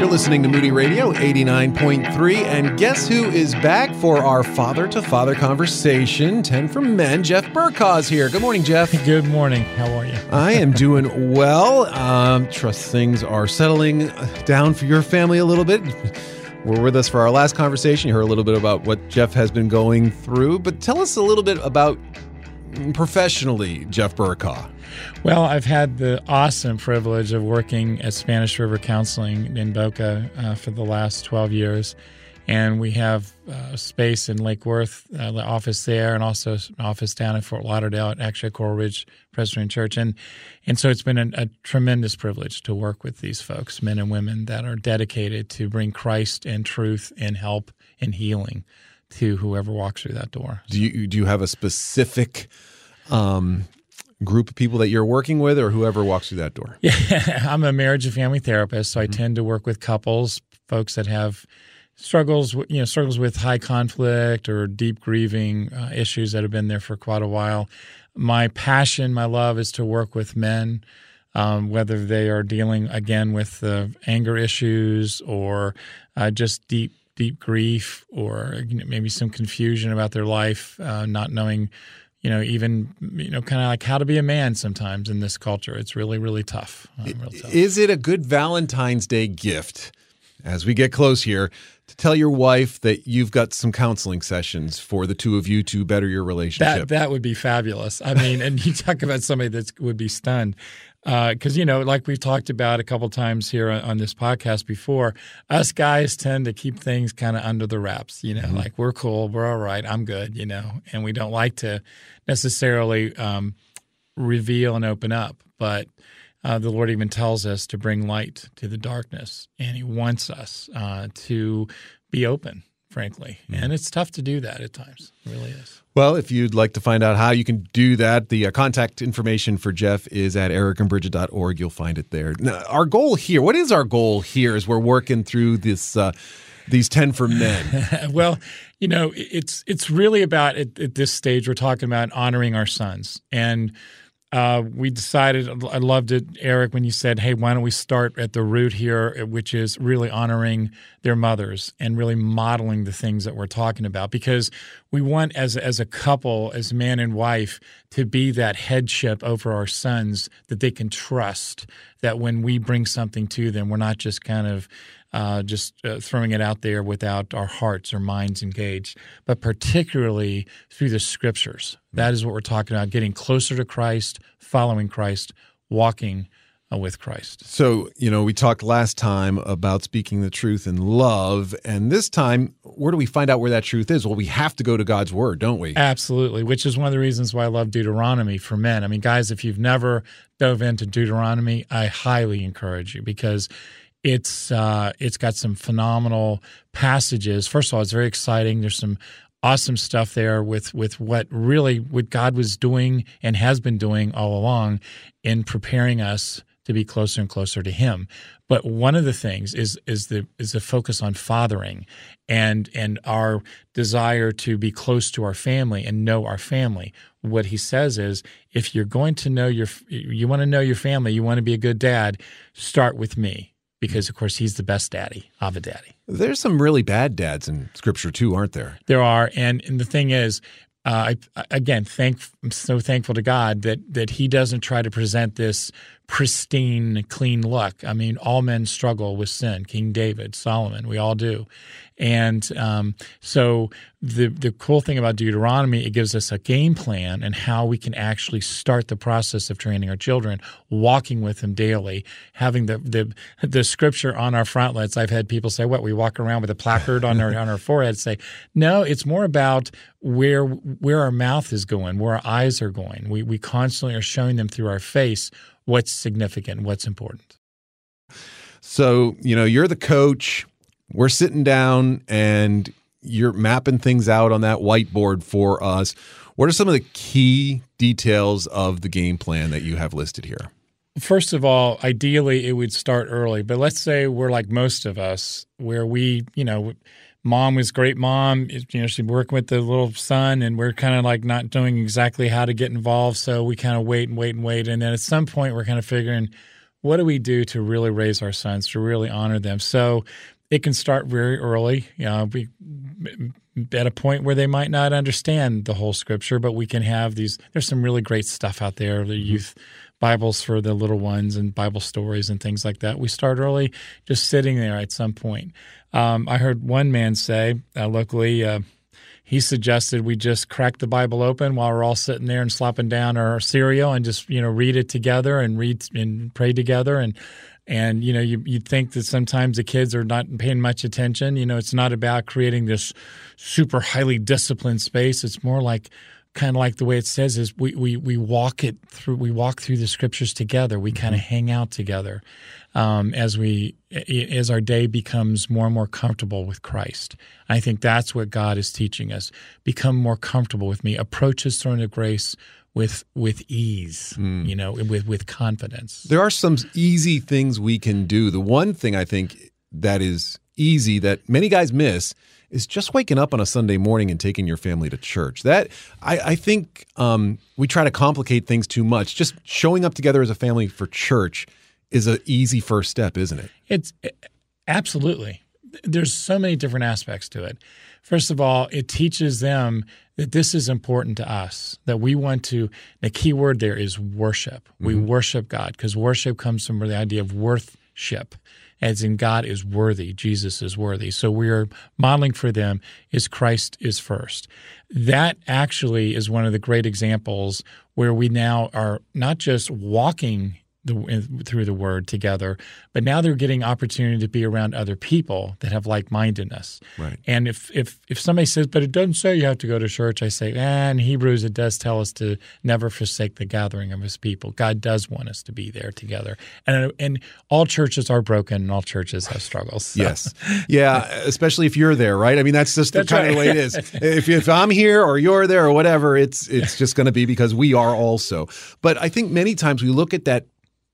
You're listening to Moody Radio 89.3, and guess who is back for our father to father conversation? 10 from men. Jeff Burkhaus here. Good morning, Jeff. Good morning. How are you? I am doing well. Um, trust things are settling down for your family a little bit. We're with us for our last conversation. You heard a little bit about what Jeff has been going through, but tell us a little bit about professionally, Jeff Burkhaus. Well, I've had the awesome privilege of working at Spanish River Counseling in Boca uh, for the last 12 years. And we have uh, space in Lake Worth, uh, the office there, and also an office down in Fort Lauderdale, at actually Coral Ridge Presbyterian Church. And, and so it's been a, a tremendous privilege to work with these folks, men and women that are dedicated to bring Christ and truth and help and healing to whoever walks through that door. Do you do you have a specific um, group of people that you're working with or whoever walks through that door? Yeah, I'm a marriage and family therapist, so I mm-hmm. tend to work with couples, folks that have struggles, you know, struggles with high conflict or deep grieving uh, issues that have been there for quite a while. My passion, my love, is to work with men. Um, whether they are dealing again with uh, anger issues or uh, just deep deep grief or you know, maybe some confusion about their life, uh, not knowing you know, even you know, kind of like how to be a man sometimes in this culture. It's really, really tough. Um, tough. Is it a good Valentine's Day gift as we get close here to tell your wife that you've got some counseling sessions for the two of you to better your relationship? That that would be fabulous. I mean, and you talk about somebody that would be stunned because uh, you know, like we've talked about a couple times here on, on, this podcast before, us guys tend to keep things kind of under the wraps. You know, mm-hmm. like we're cool, we're all right, I'm good. You know, and we don't like to necessarily um, reveal and open up, but. Uh, the Lord even tells us to bring light to the darkness, and He wants us uh, to be open frankly. Mm. And it's tough to do that at times. It really is. Well, if you'd like to find out how you can do that, the uh, contact information for Jeff is at ericandbridget.org. You'll find it there. Now, our goal here, what is our goal here as we're working through this uh, these 10 for men? well, you know, it's it's really about at, at this stage we're talking about honoring our sons. And uh, we decided, I loved it, Eric, when you said, hey, why don't we start at the root here, which is really honoring their mothers and really modeling the things that we're talking about. Because we want, as, as a couple, as man and wife, to be that headship over our sons that they can trust, that when we bring something to them, we're not just kind of uh, just uh, throwing it out there without our hearts or minds engaged, but particularly through the scriptures. That is what we're talking about getting closer to Christ, following Christ, walking uh, with Christ. So, you know, we talked last time about speaking the truth in love. And this time, where do we find out where that truth is? Well, we have to go to God's word, don't we? Absolutely, which is one of the reasons why I love Deuteronomy for men. I mean, guys, if you've never dove into Deuteronomy, I highly encourage you because it's uh, it's got some phenomenal passages. First of all, it's very exciting. There's some awesome stuff there with with what really what God was doing and has been doing all along in preparing us to be closer and closer to Him. But one of the things is is the is the focus on fathering and and our desire to be close to our family and know our family. What he says is, if you're going to know your you want to know your family, you want to be a good dad, start with me because of course he's the best daddy of a daddy. There's some really bad dads in scripture too, aren't there? There are, and, and the thing is, uh, I, again, thank I'm so thankful to God that that He doesn't try to present this pristine, clean look. I mean, all men struggle with sin. King David, Solomon, we all do. And um, so the the cool thing about Deuteronomy, it gives us a game plan and how we can actually start the process of training our children, walking with them daily, having the the the scripture on our frontlets. I've had people say, "What we walk around with a placard on our on our forehead." Say, no, it's more about where where our mouth is going, where our eyes are going. We we constantly are showing them through our face what's significant, what's important. So, you know, you're the coach. We're sitting down and you're mapping things out on that whiteboard for us. What are some of the key details of the game plan that you have listed here? First of all, ideally it would start early, but let's say we're like most of us where we, you know, mom was great mom. You know, she's working with the little son, and we're kind of like not knowing exactly how to get involved. So we kind of wait and wait and wait, and then at some point we're kind of figuring what do we do to really raise our sons, to really honor them? So it can start very early. You know, we, at a point where they might not understand the whole scripture, but we can have these. There's some really great stuff out there. The mm-hmm. youth Bibles for the little ones and Bible stories and things like that. We start early, just sitting there at some point. Um, I heard one man say uh, locally. Uh, he suggested we just crack the Bible open while we're all sitting there and slopping down our cereal and just you know read it together and read and pray together and and you know you you'd think that sometimes the kids are not paying much attention. You know, it's not about creating this super highly disciplined space. It's more like kind of like the way it says is we, we, we walk it through we walk through the scriptures together. We kind of mm-hmm. hang out together um, as we as our day becomes more and more comfortable with christ. I think that's what god is teaching us. Become more comfortable with me. Approach his throne of grace with with ease mm. you know with with confidence. There are some easy things we can do. The one thing i think that is easy that many guys miss is just waking up on a Sunday morning and taking your family to church. That I, I think um, we try to complicate things too much. Just showing up together as a family for church is an easy first step, isn't it? It's absolutely. There's so many different aspects to it. First of all, it teaches them that this is important to us, that we want to, the key word there is worship. We mm-hmm. worship God because worship comes from the idea of worthship as in God is worthy, Jesus is worthy. So we are modeling for them is Christ is first. That actually is one of the great examples where we now are not just walking the, through the word together, but now they're getting opportunity to be around other people that have like mindedness. Right. And if if if somebody says, but it doesn't say you have to go to church, I say, eh, Hebrews it does tell us to never forsake the gathering of His people. God does want us to be there together, and and all churches are broken, and all churches have struggles. So. Yes. Yeah, especially if you're there, right? I mean, that's just that's the kind right. of the way it is. if if I'm here or you're there or whatever, it's it's just going to be because we are also. But I think many times we look at that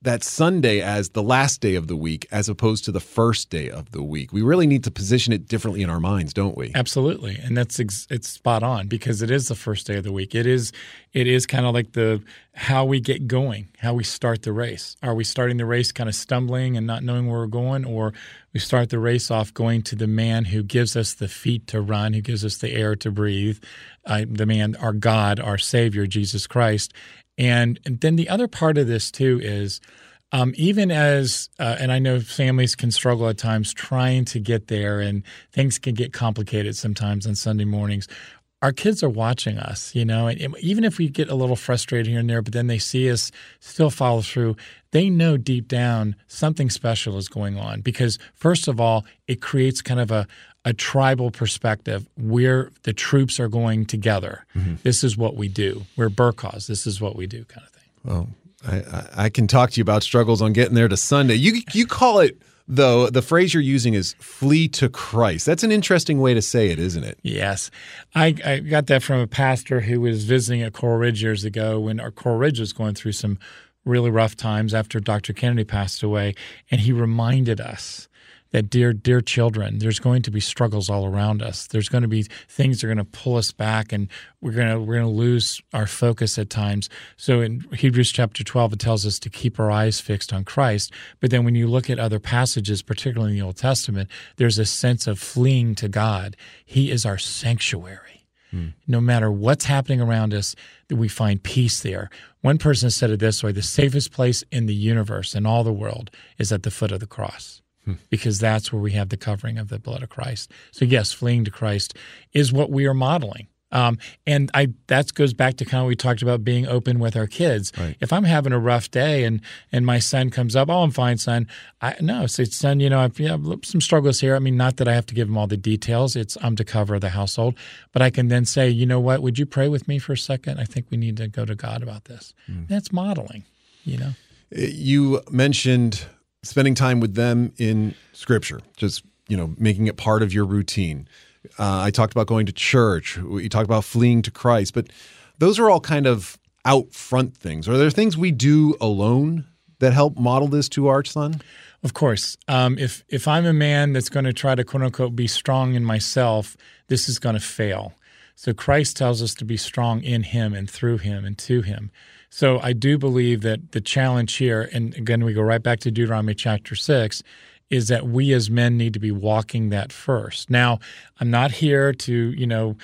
that Sunday as the last day of the week as opposed to the first day of the week. We really need to position it differently in our minds, don't we? Absolutely. And that's ex- it's spot on because it is the first day of the week. It is it is kind of like the how we get going, how we start the race. Are we starting the race kind of stumbling and not knowing where we're going or we start the race off going to the man who gives us the feet to run, who gives us the air to breathe, uh, the man, our God, our Savior, Jesus Christ, and, and then the other part of this too is um, even as, uh, and I know families can struggle at times trying to get there, and things can get complicated sometimes on Sunday mornings. Our kids are watching us, you know, and even if we get a little frustrated here and there, but then they see us still follow through, they know deep down something special is going on because, first of all, it creates kind of a, a tribal perspective where the troops are going together. Mm-hmm. This is what we do. We're Burkos. This is what we do, kind of thing. Well, I, I can talk to you about struggles on getting there to Sunday. You you call it though the phrase you're using is flee to Christ. That's an interesting way to say it, isn't it? Yes. I, I got that from a pastor who was visiting at Coral Ridge years ago when our Coral Ridge was going through some really rough times after Dr. Kennedy passed away. And he reminded us that dear dear children there's going to be struggles all around us. There's going to be things that are going to pull us back and we're going to we're going to lose our focus at times. So in hebrews chapter 12 it tells us to keep our eyes fixed on christ. But then when you look at other passages particularly in the old testament there's a sense of fleeing to god. He is our sanctuary. Hmm. no matter what's happening around us that we find peace there. One person said it this way the safest place in the universe in all the world is at the foot of the cross because that's where we have the covering of the blood of Christ. So yes, fleeing to Christ is what we are modeling. Um, and I that goes back to kind of we talked about being open with our kids. Right. If I'm having a rough day and and my son comes up, oh, I'm fine, son. I no, say, son, you know, I've yeah, some struggles here. I mean, not that I have to give him all the details. It's I'm to cover the household, but I can then say, you know what? Would you pray with me for a second? I think we need to go to God about this. Mm. That's modeling. You know. You mentioned spending time with them in scripture, just, you know, making it part of your routine. Uh, I talked about going to church. We talked about fleeing to Christ, but those are all kind of out front things. Are there things we do alone that help model this to our son? Of course. Um, if if I'm a man that's going to try to quote unquote be strong in myself, this is going to fail. So Christ tells us to be strong in him and through him and to him. So I do believe that the challenge here, and again, we go right back to Deuteronomy chapter 6, is that we as men need to be walking that first. Now, I'm not here to, you know,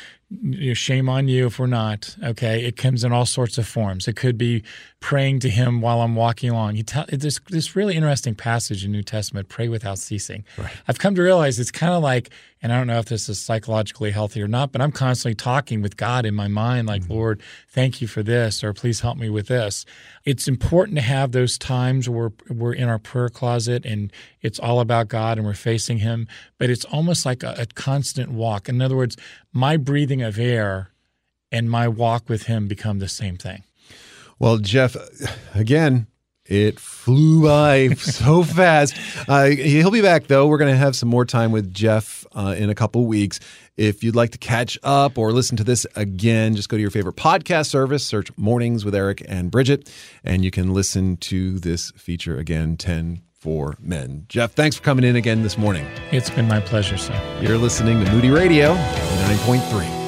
shame on you if we're not. Okay, it comes in all sorts of forms. It could be praying to Him while I'm walking along. He tell, this this really interesting passage in New Testament: "Pray without ceasing." Right. I've come to realize it's kind of like, and I don't know if this is psychologically healthy or not, but I'm constantly talking with God in my mind, like, mm-hmm. "Lord, thank you for this," or "Please help me with this." It's important to have those times where we're in our prayer closet and it's all about God and we're facing Him, but it's almost like a, a constant walk. In other words, my breathing of air and my walk with him become the same thing. Well, Jeff, again, it flew by so fast. Uh, he'll be back, though. We're going to have some more time with Jeff uh, in a couple weeks. If you'd like to catch up or listen to this again, just go to your favorite podcast service, search Mornings with Eric and Bridget, and you can listen to this feature again 10 for men. Jeff, thanks for coming in again this morning. It's been my pleasure, sir. You're listening to Moody Radio 9.3.